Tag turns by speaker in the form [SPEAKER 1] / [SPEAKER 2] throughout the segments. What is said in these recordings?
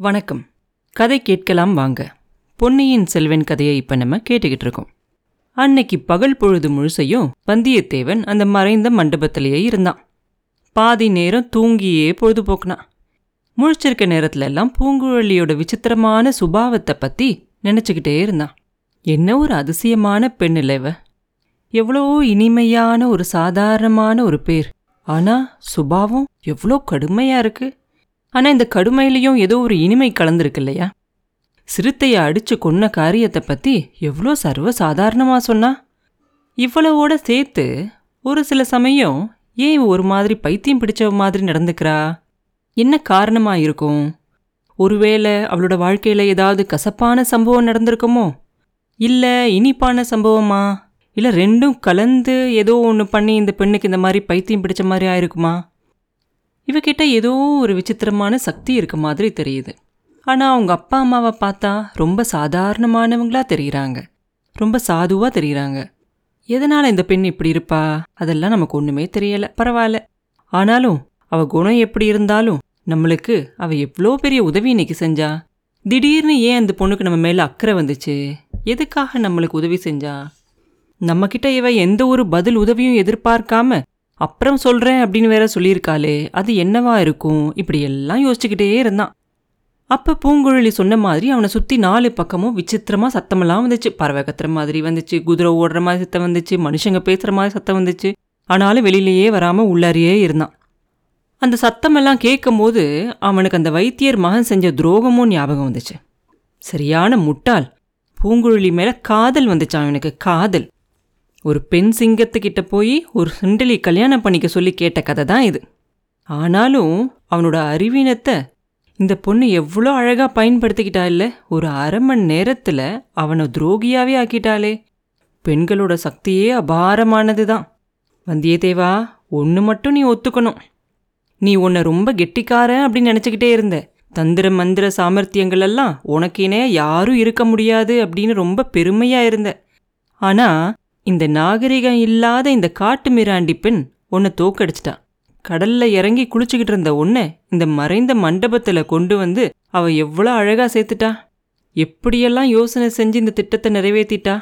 [SPEAKER 1] வணக்கம். கதை கேட்கலாம் வாங்க. பொன்னியின் செல்வன் கதையை இப்போ நம்ம கேட்டுக்கிட்டு இருக்கோம். அன்னைக்கு பகல் பொழுது முழுசையும் வந்தியத்தேவன் அந்த மறைந்த மண்டபத்திலேயே இருந்தான். பாதி நேரம் தூங்கியே பொழுதுபோக்குனான். முழிச்சிருக்க நேரத்துல எல்லாம் பூங்குழலியோட விசித்திரமான சுபாவத்தை பற்றி நினச்சிக்கிட்டே இருந்தான். என்ன ஒரு அதிசயமான பெண் இல்லைவ எவ்வளோ இனிமையான ஒரு சாதாரணமான ஒரு பேர். ஆனால் சுபாவம் எவ்வளோ கடுமையாக இருக்குது ஆனா இந்த கடுமையிலையும் ஏதோ ஒரு இனிமை கலந்துருக்கு இல்லையா? சிறுத்தையை அடிச்சு கொன்ன காரியத்தை பத்தி எவ்வளோ சர்வ சாதாரணமா சொன்னா? இவ்வளவோட சேர்த்து ஒரு சில சமயம் ஏன் ஒரு மாதிரி பைத்தியம் பிடிச்ச மாதிரி நடந்துக்கிறா? என்ன காரணமா இருக்கும்? ஒருவேளை அவளோட வாழ்க்கையில ஏதாவது கசப்பான சம்பவம் நடந்திருக்குமோ? இல்ல இனிப்பான சம்பவமா? இல்ல ரெண்டும் கலந்து ஏதோ ஒன்று பண்ணி இந்த பெண்ணுக்கு இந்த மாதிரி பைத்தியம் பிடிச்ச மாதிரி ஆயிருக்குமா? இவகிட்ட ஏதோ ஒரு விசித்திரமான சக்தி இருக்க மாதிரி தெரியுது. ஆனால் அவங்க அப்பா அம்மாவை பார்த்தா ரொம்ப சாதாரணமானவங்களா தெரிகிறாங்க ரொம்ப சாதுவாக தெரிகிறாங்க எதனால் இந்த பெண் இப்படி இருப்பா? அதெல்லாம் நமக்கு ஒன்றுமே தெரியலை. பரவாயில்ல. ஆனாலும் அவள் குணம் எப்படி இருந்தாலும் நம்மளுக்கு அவள் எவ்வளோ பெரிய உதவி இன்னைக்கு செஞ்சா? திடீர்னு ஏன் அந்த பொண்ணுக்கு நம்ம மேலே அக்கறை வந்துச்சு? எதுக்காக நம்மளுக்கு உதவி செஞ்சா? நம்மக்கிட்ட இவ எந்த ஒரு பதில் உதவியும் எதிர்பார்க்காம அப்புறம் சொல்கிறேன் அப்படின்னு வேற சொல்லியிருக்காளே அது என்னவா இருக்கும்? இப்படி எல்லாம் யோசிச்சுக்கிட்டே இருந்தான். அப்போ பூங்குழலி சொன்ன மாதிரி அவனை சுற்றி நாலு பக்கமும் விசித்திரமாக சத்தமெல்லாம் வந்துச்சு. பறவை கத்துற மாதிரி வந்துச்சு குதிரை ஓடுற மாதிரி சத்தம் வந்துச்சு மனுஷங்க பேசுகிற மாதிரி சத்தம் வந்துச்சு. ஆனாலும் வெளியிலேயே வராமல் உள்ளாரியே இருந்தான். அந்த சத்தமெல்லாம் கேட்கும்போது அவனுக்கு அந்த வைத்தியர் மகன் செஞ்ச துரோகமும் ஞாபகம் வந்துச்சு. சரியான முட்டாள். பூங்குழலி மேலே காதல் வந்துச்சான் அவனுக்கு காதல். ஒரு பெண் சிங்கத்துக்கிட்ட போய் ஒரு சுண்டலி கல்யாணம் பண்ணிக்க சொல்லி கேட்ட கதை தான் இது. ஆனாலும் அவனோட அறிவீனத்தை இந்த பொண்ணு எவ்வளோ அழகாக பயன்படுத்திக்கிட்டா இல்லை? ஒரு அரை மணி நேரத்தில் அவனை துரோகியாவே ஆக்கிட்டாளே. பெண்களோட சக்தியே அபாரமானது தான். வந்தியத்தேவா ஒன்று மட்டும் நீ ஒத்துக்கணும். நீ உன்னை ரொம்ப கெட்டிக்காரன் அப்படின்னு நினச்சிக்கிட்டே இருந்த. தந்திர மந்திர சாமர்த்தியங்கள் எல்லாம் யாரும் இருக்க முடியாது அப்படின்னு ரொம்ப பெருமையாக இருந்த. ஆனால் இந்த நாகரிகம் இல்லாத இந்த காட்டு மிராண்டி பெண் உன்னை தோக்கடிச்சிட்டா. கடல்ல இறங்கி குளிச்சுக்கிட்டு இருந்த உன்னை இந்த மறைந்த மண்டபத்தில் கொண்டு வந்து அவ எவ்வளோ அழகா சேர்த்துட்டா. எப்படியெல்லாம் யோசனை செஞ்சு இந்த திட்டத்தை நிறைவேற்றிட்டா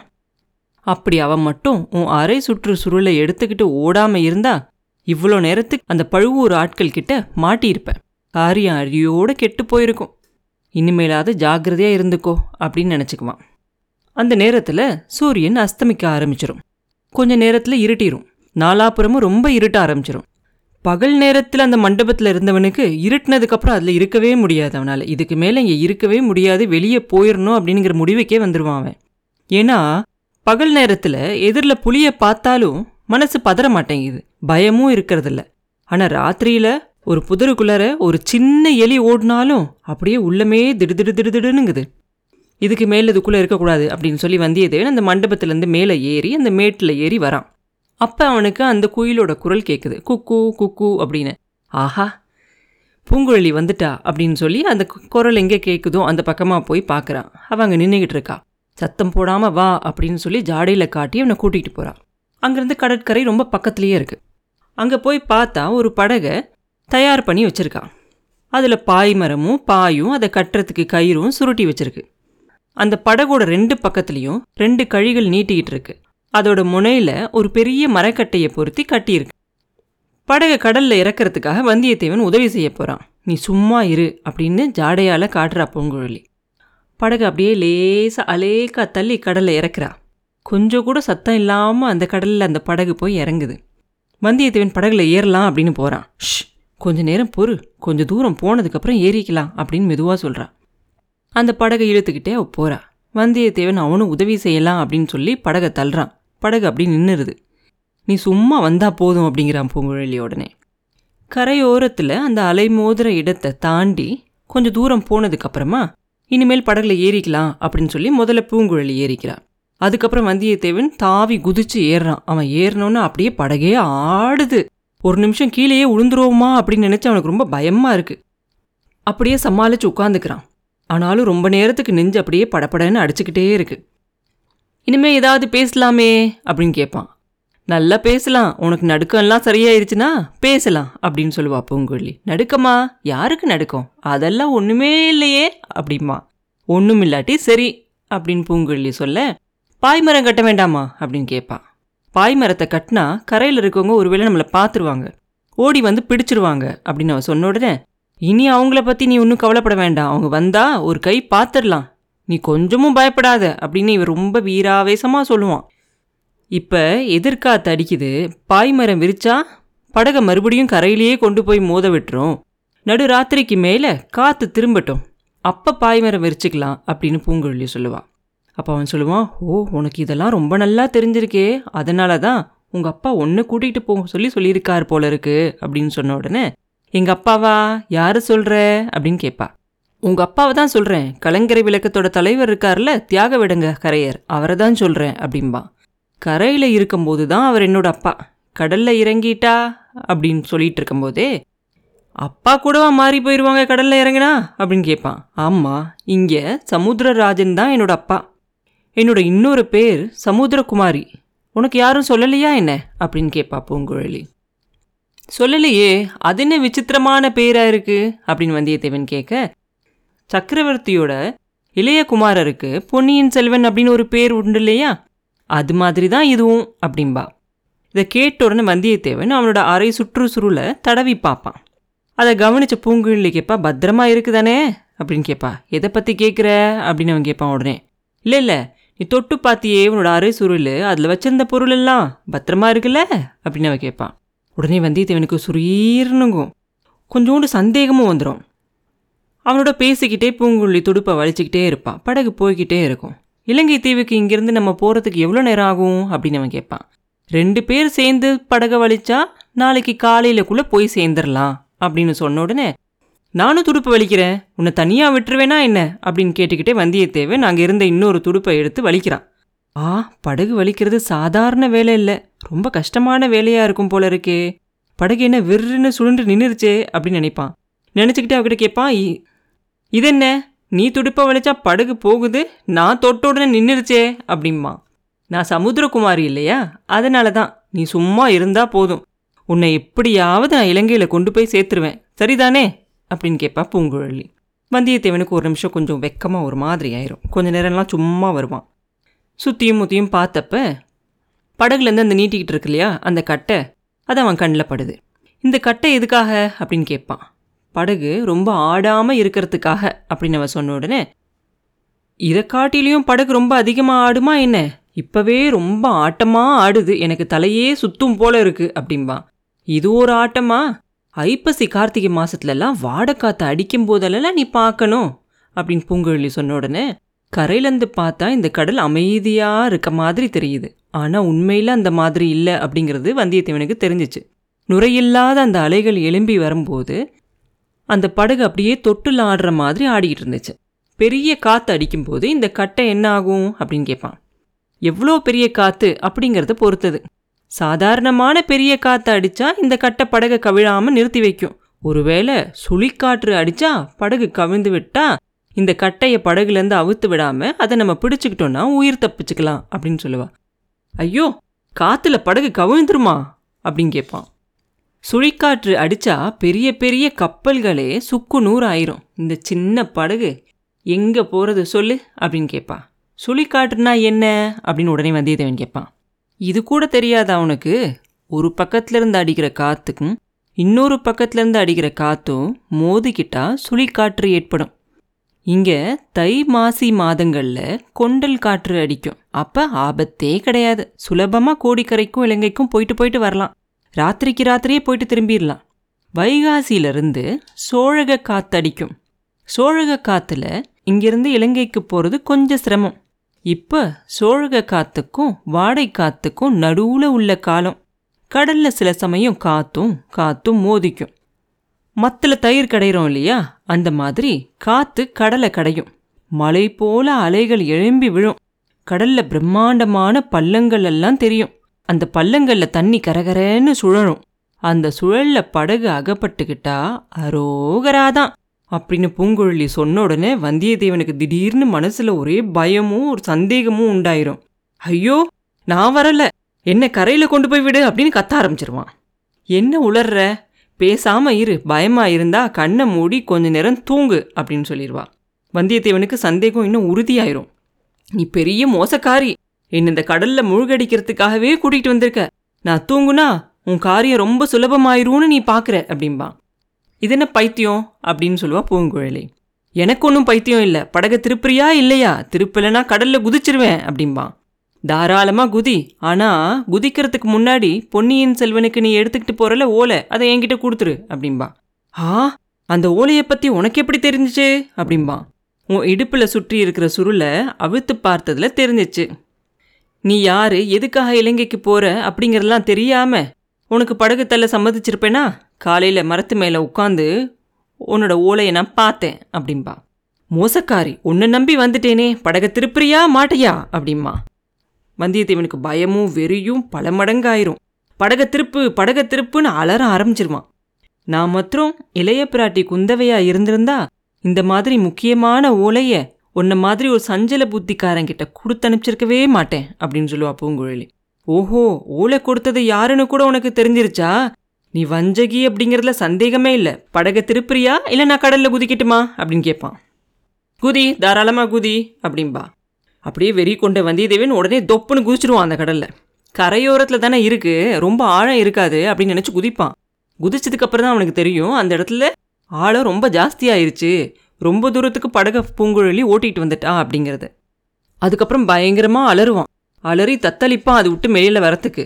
[SPEAKER 1] அப்படி அவன் மட்டும் உன் அரை சுற்று சுருளை எடுத்துக்கிட்டு ஓடாம இருந்தா இவ்வளோ நேரத்துக்கு அந்த பழுவூர் ஆட்கள் கிட்ட மாட்டியிருப்பேன் காரியம் அரியோடு கெட்டு போயிருக்கும். இனிமேலாவது ஜாகிரதையாக இருந்துக்கோ அப்படின்னு நினச்சிக்குவான். அந்த நேரத்தில் சூரியன் அஸ்தமிக்க ஆரம்பிச்சிடும் கொஞ்ச நேரத்தில் இருட்டிடும் நாலாப்புறமும் ரொம்ப இருட்ட ஆரம்பிச்சிடும் பகல் நேரத்தில் அந்த மண்டபத்தில் இருந்தவனுக்கு இருட்டினதுக்கப்புறம் அதில் இருக்கவே முடியாது அவனால். இதுக்கு மேலே இங்கே இருக்கவே முடியாது. வெளியே போயிடணும் அப்படிங்கிற முடிவுக்கே வந்துடுவான் அவன். ஏன்னா பகல் நேரத்தில் எதிரில் புளியை பார்த்தாலும் மனசு பதற மாட்டேங்குது. பயமும் இருக்கிறதில்ல. ஆனால் ராத்திரியில் ஒரு புதருக்குள்ளார ஒரு சின்ன எலி ஓடினாலும் அப்படியே உள்ளமே திடுதிடு திடுதிடுனுங்குது இதுக்கு மேல் இதுக்குள்ளே இருக்கக்கூடாது அப்படின்னு சொல்லி வந்தியத்தேவன் அந்த மண்டபத்திலேருந்து மேலே ஏறி அந்த மேட்டில் ஏறி வரான். அப்போ அவனுக்கு அந்த குயிலோட குரல் கேட்குது குக்கு குக்கு அப்படின்னு. ஆஹா பூங்குழலி வந்துட்டா அப்படின்னு சொல்லி அந்த குரல் எங்கே கேட்குதோ அந்த பக்கமாக போய் பார்க்குறான் அவன் அங்கே நின்றுக்கிட்டு இருக்கா. சத்தம் போடாமல் வா அப்படின்னு சொல்லி ஜாடையில் காட்டி அவனை கூட்டிகிட்டு போகிறான் அங்கேருந்து கடற்கரை ரொம்ப பக்கத்துலேயே இருக்குது அங்கே போய் பார்த்தா ஒரு படகை தயார் பண்ணி வச்சிருக்கான். அதில் பாய் மரமும் பாயும் அதை கட்டுறதுக்கு கயிறும் சுருட்டி வச்சுருக்கு. அந்த படகோட ரெண்டு பக்கத்துலேயும் ரெண்டு கழிகள் நீட்டிக்கிட்டு இருக்கு அதோட முனையில ஒரு பெரிய மரக்கட்டையை பொருத்தி கட்டியிருக்கு. படகை கடல்ல இறக்கறதுக்காக வந்தியத்தேவன் உதவி செய்ய போறான். நீ சும்மா இரு அப்படின்னு ஜாடையால காட்டுறா பூங்குழலி. படகு அப்படியே லேசா அலேக்கா தள்ளி கடல்ல இறக்குறா. கொஞ்சம் கூட சத்தம் இல்லாம அந்த கடல்ல அந்த படகு போய் இறங்குது. வந்தியத்தேவன் படகுல ஏறலாம் அப்படின்னு போறான். ஷ் கொஞ்ச நேரம் பொறு. கொஞ்சம் தூரம் போனதுக்கப்புறம் ஏறிக்கலாம் அப்படின்னு மெதுவாக சொல்கிறான் அந்த படகை இழுத்துக்கிட்டே அவ போறா. வந்தியத்தேவன் அவனும் உதவி செய்யலாம் அப்படின்னு சொல்லி படகை தள்ளுறான். படகு அப்படி நின்னுருது. நீ சும்மா வந்தா போதும் அப்படிங்கிறான் பூங்குழலி உடனே. கரையோரத்தில் அந்த அலை மோதுற இடத்தை தாண்டி கொஞ்சம் தூரம் போனதுக்கப்புறமா இனிமேல் படகுல ஏறிக்கலாம் அப்படின்னு சொல்லி முதல்ல பூங்குழலி ஏறிக்கிறான் அதுக்கப்புறம் வந்தியத்தேவன் தாவி குதிச்சு ஏறுறான். அவன் ஏறினோன்னு அப்படியே படகே ஆடுது. ஒரு நிமிஷம் கீழேயே உளுந்துருவோமா அப்படின்னு நினச்சி அவனுக்கு ரொம்ப பயமாக இருக்குது அப்படியே சமாளித்து உட்காந்துக்கிறான். ஆனாலும் ரொம்ப நேரத்துக்கு நெஞ்சு அப்படியே படப்படன்னு அடிச்சுக்கிட்டே இருக்கு. இனிமே ஏதாவது பேசலாமே அப்படின்னு கேட்பான் நல்லா பேசலாம். உனக்கு நடுக்கம்லாம் சரியாயிருச்சுன்னா பேசலாம் அப்படின்னு சொல்லுவா பூங்குழி நடுக்கமா? யாருக்கு நடுக்கம்? அதெல்லாம் ஒன்றுமே இல்லையே அப்படிமா ஒன்றும் இல்லாட்டி சரி அப்படின்னு பூங்குழி சொல்ல பாய்மரம் கட்ட வேண்டாமா? அப்படின்னு கேட்பான் பாய்மரத்தை கட்டினா கரையில் இருக்கவங்க ஒருவேளை நம்மளை பார்த்துருவாங்க. ஓடி வந்து பிடிச்சிருவாங்க அப்படின்னு அவன் சொன்ன உடனே இனி அவங்கள பற்றி நீ ஒன்றும் கவலைப்பட வேண்டாம். அவங்க வந்தா ஒரு கை பார்த்துடலாம். நீ கொஞ்சமும் பயப்படாத அப்படின்னு இவன் ரொம்ப வீராவேசமாக சொல்லுவான். இப்போ எதிர்காத்து அடிக்குது. பாய்மரம் விரிச்சா படகை மறுபடியும் கரையிலேயே கொண்டு போய் மோத விட்டுரும். நடு ராத்திரிக்கு மேலே காற்று திரும்பட்டும். அப்போ பாய்மரம் விரிச்சுக்கலாம் அப்படின்னு பூங்குழலி சொல்லுவாள் அப்போ அவன் சொல்லுவான் ஓ உனக்கு இதெல்லாம் ரொம்ப நல்லா தெரிஞ்சிருக்கே. அதனால தான் உங்கள் அப்பா ஒன்று கூட்டிகிட்டு போக சொல்லி சொல்லியிருக்கார் போல இருக்கு. அப்படின்னு சொன்ன உடனே எங்கள் அப்பாவா யார் சொல்கிற அப்படின்னு கேட்பா உங்கள் அப்பாவை தான் சொல்கிறேன் கலங்கரை விளக்கத்தோட தலைவர் இருக்கார்ல தியாக விடங்க கரையர். அவரை தான் சொல்கிறேன் அப்படின்பா கரையில் இருக்கும்போது தான் அவர் என்னோட அப்பா. கடலில் இறங்கிட்டா அப்படின்னு சொல்லிட்டு இருக்கும்போதே அப்பா கூடவா மாறி போயிடுவாங்க கடலில் இறங்கினா? அப்படின்னு கேட்பான் ஆமாம் இங்கே சமுத்திரராஜன் தான் என்னோட அப்பா. என்னோட இன்னொரு பேர் சமுத்திரகுமாரி. உனக்கு யாரும் சொல்லலையா என்ன? அப்படின்னு கேட்பா பூங்குழலி. சொல்லலையே அது என்ன விசித்திரமான பேராக இருக்குது அப்படின்னு வந்தியத்தேவன் கேட்க சக்கரவர்த்தியோட இளைய குமாரருக்கு பொன்னியின் செல்வன் அப்படின்னு ஒரு பேர் உண்டு இல்லையா? அது மாதிரி தான் இதுவும் அப்படின்பா இதை கேட்ட உடனே வந்தியத்தேவன் அவனோட அரை சுற்றுச்சுருளை தடவி பார்ப்பான். அதை கவனிச்ச பூங்குழலி கேட்பா பத்திரமா இருக்குதானே? அப்படின்னு கேட்பா எதை பற்றி கேட்குற அப்படின்னு அவன் கேட்பான் உடனே இல்லை இல்லை நீ தொட்டு பார்த்தியே உன்னோட அரை சுருள் அதில் வச்சிருந்த பொருள் எல்லாம் பத்திரமா இருக்குல்ல? அப்படின்னு அவன் கேட்பான் உடனே வந்தியத்தேவனுக்கு சுரீர்னுங்கும். கொஞ்சோண்டு சந்தேகமும் வந்துடும் அவனோட பேசிக்கிட்டே பூங்குழலி துடுப்பை வலிச்சுக்கிட்டே இருப்பான். படகு போய்கிட்டே இருக்கும். இலங்கை தீவுக்கு இங்கிருந்து நம்ம போகிறதுக்கு எவ்வளோ நேரம் ஆகும்? அப்படின்னு அவன் கேட்பான். ரெண்டு பேர் சேர்ந்து படகை வலிச்சா நாளைக்கு காலையிலக்குள்ளே போய் சேர்ந்துடலாம் அப்படின்னு சொன்ன உடனே நானும் துடுப்பு வலிக்கிறேன். உன்னை தனியாக விட்டுருவேனா என்ன? அப்படின்னு கேட்டுக்கிட்டே வந்தியத்தேவன் அங்கே இருந்த இன்னொரு துடுப்பை எடுத்து வலிக்கிறான். ஆ படகு வலிக்கிறது சாதாரண வேலை இல்லை. ரொம்ப கஷ்டமான வேலையாக இருக்கும் போல இருக்கே. படகு என்ன விருன்னு சுழன்று நின்றுச்சே அப்படின்னு நினைப்பான். நினச்சிக்கிட்டு அவகிட்ட கேட்பான் "இ- இது என்ன நீ துடுப்பை வலிச்சா படகு போகுது? நான் தொட்ட உடனே நின்றுச்சே அப்படிம்மா நான் சமுத்திரகுமாரி இல்லையா? அதனால தான் நீ சும்மா இருந்தா போதும். உன்னை எப்படியாவது நான் இலங்கையில் கொண்டு போய் சேர்த்துருவேன். சரிதானே? அப்படின்னு கேட்பா பூங்குழலி. வந்தியத்தேவனுக்கு ஒரு நிமிஷம் கொஞ்சம் வெக்கமாக ஒரு மாதிரி ஆயிரும். கொஞ்ச நேரம்லாம் சும்மா வருவான். சுற்றியும் முத்தியும் பார்த்தப்ப படகுலேருந்து அந்த நீட்டிக்கிட்டு இருக்கு இல்லையா அந்த கட்டை அது அவன் கண்ணில் படுது. இந்த கட்டை எதுக்காக? அப்படின்னு கேட்பான். படகு ரொம்ப ஆடாமல் இருக்கிறதுக்காக அப்படின்னு அவன் சொன்ன உடனே இதை காட்டிலையும் படகு ரொம்ப அதிகமாக ஆடுமா என்ன? இப்போவே ரொம்ப ஆட்டமாக ஆடுது எனக்கு தலையே சுத்தும் போல இருக்குது அப்படிம்பான். இது ஒரு ஆட்டமா? ஐப்பசி கார்த்திகை மாதத்துலலாம் வாடைக்காத்து அடிக்கும் போதெல்லாம் நீ பார்க்கணும் அப்படின்னு பூங்குழலி சொன்ன உடனே கரையிலேருந்து பார்த்தா இந்த கடல் அமைதியாக இருக்க மாதிரி தெரியுது. ஆனால் உண்மையில் அந்த மாதிரி இல்லை அப்படிங்கிறது வந்தியத்தேவனுக்கு தெரிஞ்சிச்சு. நுரையில்லாத அந்த அலைகள் எழும்பி வரும்போது அந்த படகு அப்படியே தொட்டில் ஆடுற மாதிரி ஆடிக்கிட்டு இருந்துச்சு. பெரிய காற்று அடிக்கும்போது இந்த கட்டை என்ன ஆகும் அப்படின்னு கேட்பான் எவ்வளோ பெரிய காற்று அப்படிங்கிறத பொறுத்தது. சாதாரணமான பெரிய காற்று அடித்தா இந்த கட்டை படகை கவிழாமல் நிறுத்தி வைக்கும். ஒருவேளை சுழிக்காற்று அடித்தா படகு கவிழ்ந்து விட்டால் இந்த கட்டையை படகுலேருந்து அவுத்து விடாமல் அதை நம்ம பிடிச்சிக்கிட்டோன்னா உயிர் தப்பிச்சுக்கலாம் அப்படின்னு சொல்லுவா. ஐயோ காற்றுல படகு கவிழ்ந்துருமா? அப்படின்னு கேட்பான். சுழிக்காற்று அடித்தா பெரிய பெரிய கப்பல்களே சுக்கு நூறு ஆயிரும். இந்த சின்ன படகு எங்கே போகிறது சொல்லு? அப்படின்னு கேட்பான் சுழிக்காற்றுனா என்ன? அப்படின்னு உடனே வந்தியத்தேவன் கேட்பான். இது கூட தெரியாதா அவனுக்கு ஒரு பக்கத்துலேருந்து அடிக்கிற காற்றுக்கும் இன்னொரு பக்கத்துலேருந்து அடிக்கிற காற்றும் மோதிக்கிட்டா சுழிக்காற்று ஏற்படும். இங்கே தை மாசி மாதங்களில் கொண்டல் காற்று அடிக்கும். அப்போ ஆபத்தே கிடையாது. சுலபமாக கோடிக்கரைக்கும் இலங்கைக்கும் போயிட்டு போயிட்டு வரலாம். ராத்திரிக்கு ராத்திரியே போயிட்டு திரும்பிடலாம். வைகாசியிலிருந்து சோழக காத்தடிக்கும் சோழக காற்றுல இங்கிருந்து இலங்கைக்கு போகிறது கொஞ்சம் சிரமம். இப்போ சோழக காத்துக்கும் வாடை காத்துக்கும் நடுவில் உள்ள காலம். கடலில் சில சமயம் காத்தும் காத்தும் மோதிக்கும். மத்தில் தயிர் கடையிறோம் இல்லையா? அந்த மாதிரி காத்து கடலை கடையும். மலை போல அலைகள் எழும்பி விழும். கடல்ல பிரம்மாண்டமான பள்ளங்கள் எல்லாம் தெரியும். அந்த பள்ளங்கள்ல தண்ணி கரகரன்னு சுழலும். அந்த சுழல்ல படகு அகப்பட்டுக்கிட்டா அரோகராதான். அப்படின்னு பூங்குழலி சொன்ன உடனே வந்தியத்தேவனுக்கு திடீர்னு மனசுல ஒரே பயமும் ஒரு சந்தேகமும் உண்டாயிரும். ஐயோ நான் வரல. என்ன கரையில் கொண்டு போய் விடு அப்படின்னு கத்த ஆரம்பிச்சிருவான். என்ன உளர்ற? பேசாம இரு பயமா இருந்தா கண்ணை மூடி கொஞ்ச நேரம் தூங்கு அப்படின்னு சொல்லிடுவா வந்தியத்தேவனுக்கு சந்தேகம் இன்னும் உறுதியாயிரும். நீ பெரிய மோசக்காரி. என்ன இந்த கடல்ல மூழ்கடிக்கிறதுக்காகவே கூட்டிகிட்டு வந்திருக்க. நான் தூங்குனா உன் காரியம் ரொம்ப சுலபமாயிரும்னு நீ பார்க்குற அப்படிம்பான் இது என்ன பைத்தியம்? அப்படின்னு சொல்லுவா பூங்குழலி. எனக்கு ஒன்றும் பைத்தியம் இல்லை. படகை திருப்புறியா இல்லையா? திருப்பலைன்னா கடல்ல குதிச்சிருவேன் அப்படிம்பான் தாராளமாக குதி. ஆனால் குதிக்கிறதுக்கு முன்னாடி பொன்னியின் செல்வனுக்கு நீ எடுத்துக்கிட்டு போறல ஓலை அதை என்கிட்ட கொடுத்துரு அப்படிம்பா. ஆ? அந்த ஓலையை பற்றி உனக்கு எப்படி தெரிஞ்சிச்சு? அப்படின்பா உன் இடுப்பில் சுற்றி இருக்கிற சுருளை அவிழ்த்து பார்த்ததுல தெரிஞ்சிச்சு. நீ யாரு எதுக்காக இலங்கைக்கு போற அப்படிங்கிறதெல்லாம் தெரியாம உனக்கு படகு தள்ள சம்மதிச்சிருப்பேனா? காலையில் மரத்து மேலே உட்காந்து உன்னோட ஓலையை நான் பார்த்தேன் அப்படிம்பா. மோசக்காரி உன்னை நம்பி வந்துட்டேனே படகை திருப்புறியா மாட்டையா அப்படிம்பா. வந்தியத்தேவனுக்கு பயமும் வெறியும் பல மடங்காயிரும். படக திருப்பு படக திருப்புன்னு அலற ஆரம்பிச்சிருவான். நான் மற்றும் இளைய பிராட்டி குந்தவையா இருந்திருந்தா இந்த மாதிரி முக்கியமான ஓலைய உன்ன மாதிரி ஒரு சஞ்சல புத்திக்காரங்கிட்ட கொடுத்து அனுப்பிச்சிருக்கவே மாட்டேன் அப்படின்னு சொல்லுவா பூங்குழலி. ஓஹோ ஓலை கொடுத்தது யாருன்னு கூட உனக்கு தெரிஞ்சிருச்சா? நீ வஞ்சகி அப்படிங்கிறதுல சந்தேகமே இல்லை. படக திருப்புறியா? இல்லை நான் கடல்ல குதிக்கட்டுமா? அப்படின்னு கேட்பான் குதி தாராளமா குதி அப்படின்பா அப்படியே வெறி கொண்ட வந்தியத்தேவன் உடனே தொப்புன்னு குதிச்சிருவான் அந்த கடலில். கரையோரத்தில் தானே இருக்குது ரொம்ப ஆழம் இருக்காது அப்படின்னு நினச்சி குதிப்பான். குதிச்சதுக்கப்புறம் தான் அவனுக்கு தெரியும் அந்த இடத்துல ஆழம் ரொம்ப ஜாஸ்தியாயிருச்சு ரொம்ப தூரத்துக்கு படக பூங்குழலி ஓட்டிகிட்டு வந்துட்டா அப்படிங்கிறது. அதுக்கப்புறம் பயங்கரமாக அலறுவான். அலறி தத்தளிப்பான் அது விட்டு மேலே வரத்துக்கு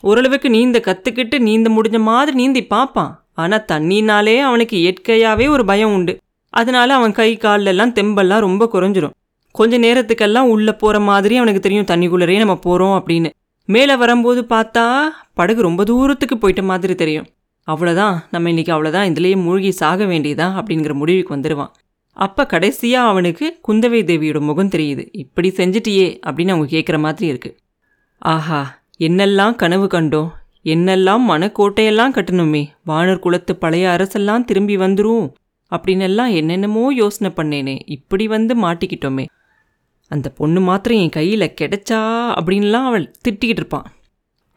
[SPEAKER 1] ஓரளவுக்கு நீந்த கற்றுக்கிட்டு நீந்த முடிஞ்ச மாதிரி நீந்தி பார்ப்பான். ஆனால் தண்ணினாலே அவனுக்கு இயற்கையாகவே ஒரு பயம் உண்டு. அதனால அவன் கை காலிலெல்லாம் தெம்பெல்லாம் ரொம்ப குறைஞ்சிரும். கொஞ்ச நேரத்துக்கெல்லாம் உள்ளே போகிற மாதிரி அவனுக்கு தெரியும் தண்ணிக்குள்ளரே நம்ம போகிறோம் அப்படின்னு. மேலே வரும்போது பார்த்தா படகு ரொம்ப தூரத்துக்கு போயிட்ட மாதிரி தெரியும். அவ்வளோதான் நம்ம இன்னைக்கு அவ்வளோதான் இதுலேயே மூழ்கி சாக வேண்டியதா அப்படிங்கிற முடிவுக்கு வந்துடுவான் அப்போ கடைசியாக அவனுக்கு குந்தவை தேவியோட முகம் தெரியுது. இப்படி செஞ்சிட்டியே அப்படின்னு அவங்க கேட்குற மாதிரி இருக்குது ஆஹா என்னெல்லாம் கனவு கண்டோம். என்னெல்லாம் மனக்கோட்டையெல்லாம் கட்டணுமே. வானர் குலத்து பழைய அரசெல்லாம் திரும்பி வந்துடும் அப்படின்னெல்லாம் என்னென்னமோ யோசனை பண்ணேனே. இப்படி வந்து மாட்டிக்கிட்டோமே. அந்த பொண்ணு மாத்திரம் என் கையில் கிடைச்சா அப்படின்லாம் அவள் திட்டிக்கிட்டு இருப்பான்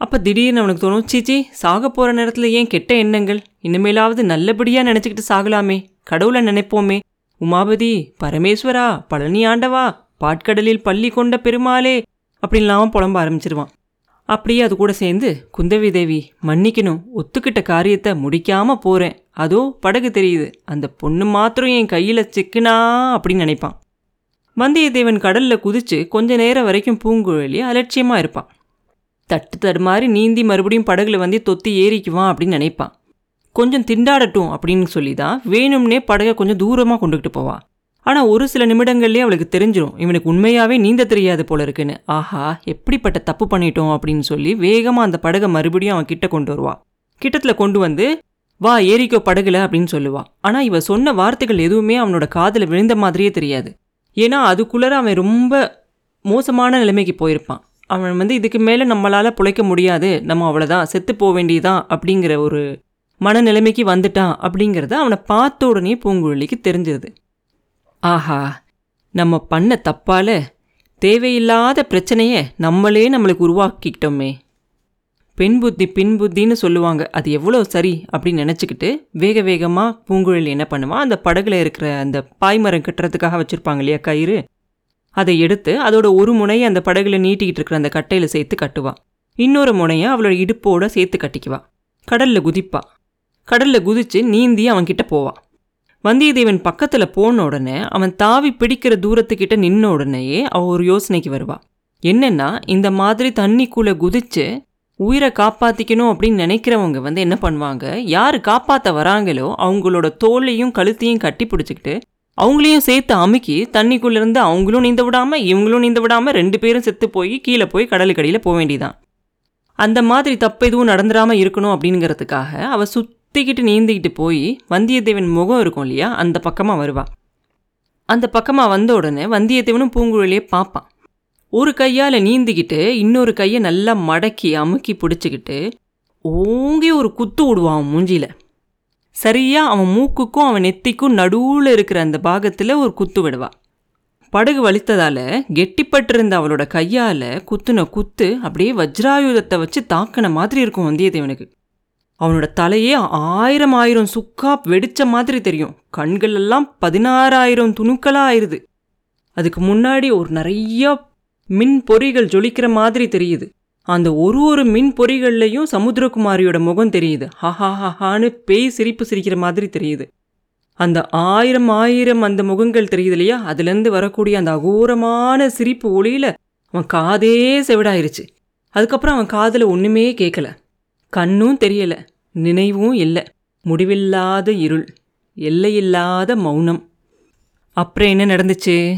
[SPEAKER 1] அப்போ திடீர்னு அவனுக்கு தோணும் சீச்சி சாக போகிற நேரத்தில் ஏன் கெட்ட எண்ணங்கள்? இனிமேலாவது நல்லபடியாக நினச்சிக்கிட்டு சாகலாமே. கடவுளை நினைப்போமே. உமாபதி பரமேஸ்வரா பழனி ஆண்டவா பாட்கடலில் பள்ளி கொண்ட பெருமாளே அப்படின்லாம் புலம்ப ஆரம்பிச்சிருவான். அப்படியே அது கூட சேர்ந்து குந்தவி தேவி மன்னிக்கணும். ஒத்துக்கிட்ட காரியத்தை முடிக்காம போகிறேன் அதோ படகு தெரியுது. அந்த பொண்ணு மாத்திரம் என் கையில் சிக்குனா அப்படின்னு நினைப்பான். வந்தியத்தேவன் கடல்ல குதிச்சு கொஞ்ச நேரம் வரைக்கும் பூங்குழலி அலட்சியமா இருப்பான் தட்டு தடுமாறி நீந்தி மறுபடியும் படகுல வந்து தொத்தி ஏறிக்குவான் அப்படின்னு நினைப்பான் கொஞ்சம் திண்டாடட்டும் அப்படின்னு சொல்லி தான் வேணும்னே படகை கொஞ்சம் தூரமாக கொண்டுகிட்டு போவான் ஆனால் ஒரு சில நிமிடங்கள்லேயே அவளுக்கு தெரிஞ்சிடும் இவனுக்கு உண்மையாகவே நீந்த தெரியாது போல இருக்குன்னு. ஆஹா எப்படிப்பட்ட தப்பு பண்ணிட்டோம் அப்படின்னு சொல்லி வேகமாக அந்த படகை மறுபடியும் அவன் கிட்ட கொண்டு வருவா. கிட்டத்தில் கொண்டு வந்து வா ஏறிக்கோ படகுல அப்படின்னு சொல்லுவா. ஆனால் இவ சொன்ன வார்த்தைகள் எதுவுமே அவனோட காதில் விழுந்த மாதிரியே தெரியாது. ஏன்னா அதுக்குள்ளே அவன் ரொம்ப மோசமான நிலைமைக்கு போயிருப்பான். அவன் வந்து இதுக்கு மேலே நம்மளால் பிழைக்க முடியாது. நம்ம அவ்வளோதான் செத்து போக வேண்டியதான் அப்படிங்கிற ஒரு மனநிலைமைக்கு வந்துட்டான் அப்படிங்கிறத அவனை பார்த்த உடனே பூங்குழலிக்கு தெரிஞ்சிருது. ஆஹா! நம்ம பண்ண தப்பால் தேவையில்லாத பிரச்சனையை நம்மளே நம்மளுக்கு உருவாக்கிக்கிட்டோமே பெண் புத்தி பின் புத்தின்னு சொல்லுவாங்க. அது எவ்வளோ சரி அப்படின்னு நினச்சிக்கிட்டு வேக வேகமாக பூங்குழலி என்ன பண்ணுவான் அந்த படகுல இருக்கிற அந்த பாய்மரம் கட்டுறதுக்காக வச்சுருப்பாங்க இல்லையா கயிறு? அதை எடுத்து அதோட ஒரு முனையை அந்த படகுல நீட்டிக்கிட்டு இருக்கிற அந்த கட்டையில் சேர்த்து கட்டுவாள் இன்னொரு முனையை அவளோட இடுப்போட சேர்த்து கட்டிக்குவா. கடலில் குதிப்பா. கடலில் குதித்து நீந்தி அவன்கிட்ட போவான் வந்தியத்தேவன் பக்கத்தில் போன உடனே அவன் தாவி பிடிக்கிற தூரத்துக்கிட்ட நின்ன உடனேயே அவள் ஒரு யோசனைக்கு வருவாள் என்னென்னா இந்த மாதிரி தண்ணிக்குள்ளே குதித்து உயிரை காப்பாற்றிக்கணும் அப்படின்னு நினைக்கிறவங்க வந்து என்ன பண்ணுவாங்க? யார் காப்பாற்ற வராங்களோ அவங்களோட தோலையும் கழுத்தையும் கட்டி பிடிச்சிக்கிட்டு அவங்களையும் சேர்த்து அமுக்கி தண்ணிக்குள்ளேருந்து அவங்களும் நீந்த விடாமல் இவங்களும் நீந்த விடாமல் ரெண்டு பேரும் செத்து போய் கீழே போய் கடலுக்கடியில் போக வேண்டியதான் அந்த மாதிரி தப்பு எதுவும் நடந்துடாமல் இருக்கணும் அப்படிங்கிறதுக்காக அவள் சுற்றிக்கிட்டு நீந்திக்கிட்டு போய் வந்தியத்தேவன் முகம் இருக்கும் இல்லையா? அந்த பக்கமாக வருவாள் அந்த பக்கமாக வந்த உடனே வந்தியத்தேவனும் பூங்குழலியை பார்ப்பான். ஒரு கையால் நீந்திக்கிட்டு இன்னொரு கையை நல்லா மடக்கி அமுக்கி பிடிச்சிக்கிட்டு ஓங்கி ஒரு குத்து விடுவான் அவன் மூஞ்சியில். சரியாக அவன் மூக்குக்கும் அவன் நெத்திக்கும் நடுவில் இருக்கிற அந்த பாகத்தில் ஒரு குத்து விடுவான் படகு வலித்ததால் கெட்டிப்பட்டிருந்த அவளோட கையால் குத்துன குத்து அப்படியே வஜ்ராயுதத்தை வச்சு தாக்கின மாதிரி இருக்கும் வந்தியத்தேவனுக்கு. அவனோட தலையே ஆயிரம் ஆயிரம் சுக்கா வெடிச்ச மாதிரி தெரியும். கண்களெல்லாம் பதினாறாயிரம் துணுக்களாக ஆயிடுது அதுக்கு முன்னாடி ஒரு நிறைய மின் பொறிகள் ஜொலிக்கிற மாதிரி தெரியுது. அந்த ஒரு ஒரு மின் பொறிகள்லையும் சமுத்திரகுமாரியோட முகம் தெரியுது. ஹஹாஹான்னு பேய் சிரிப்பு சிரிக்கிற மாதிரி தெரியுது. அந்த ஆயிரம் ஆயிரம் அந்த முகங்கள் தெரியுது இல்லையா? அதுலேருந்து வரக்கூடிய அந்த அகோரமான சிரிப்பு ஒளியில் அவன் காதே செவிடாயிருச்சு. அதுக்கப்புறம் அவன் காதில் ஒன்றுமே கேட்கல கண்ணும் தெரியல நினைவும் இல்லை. முடிவில்லாத இருள் எல்லையில்லாத மௌனம். அப்புறம் என்ன நடந்துச்சு?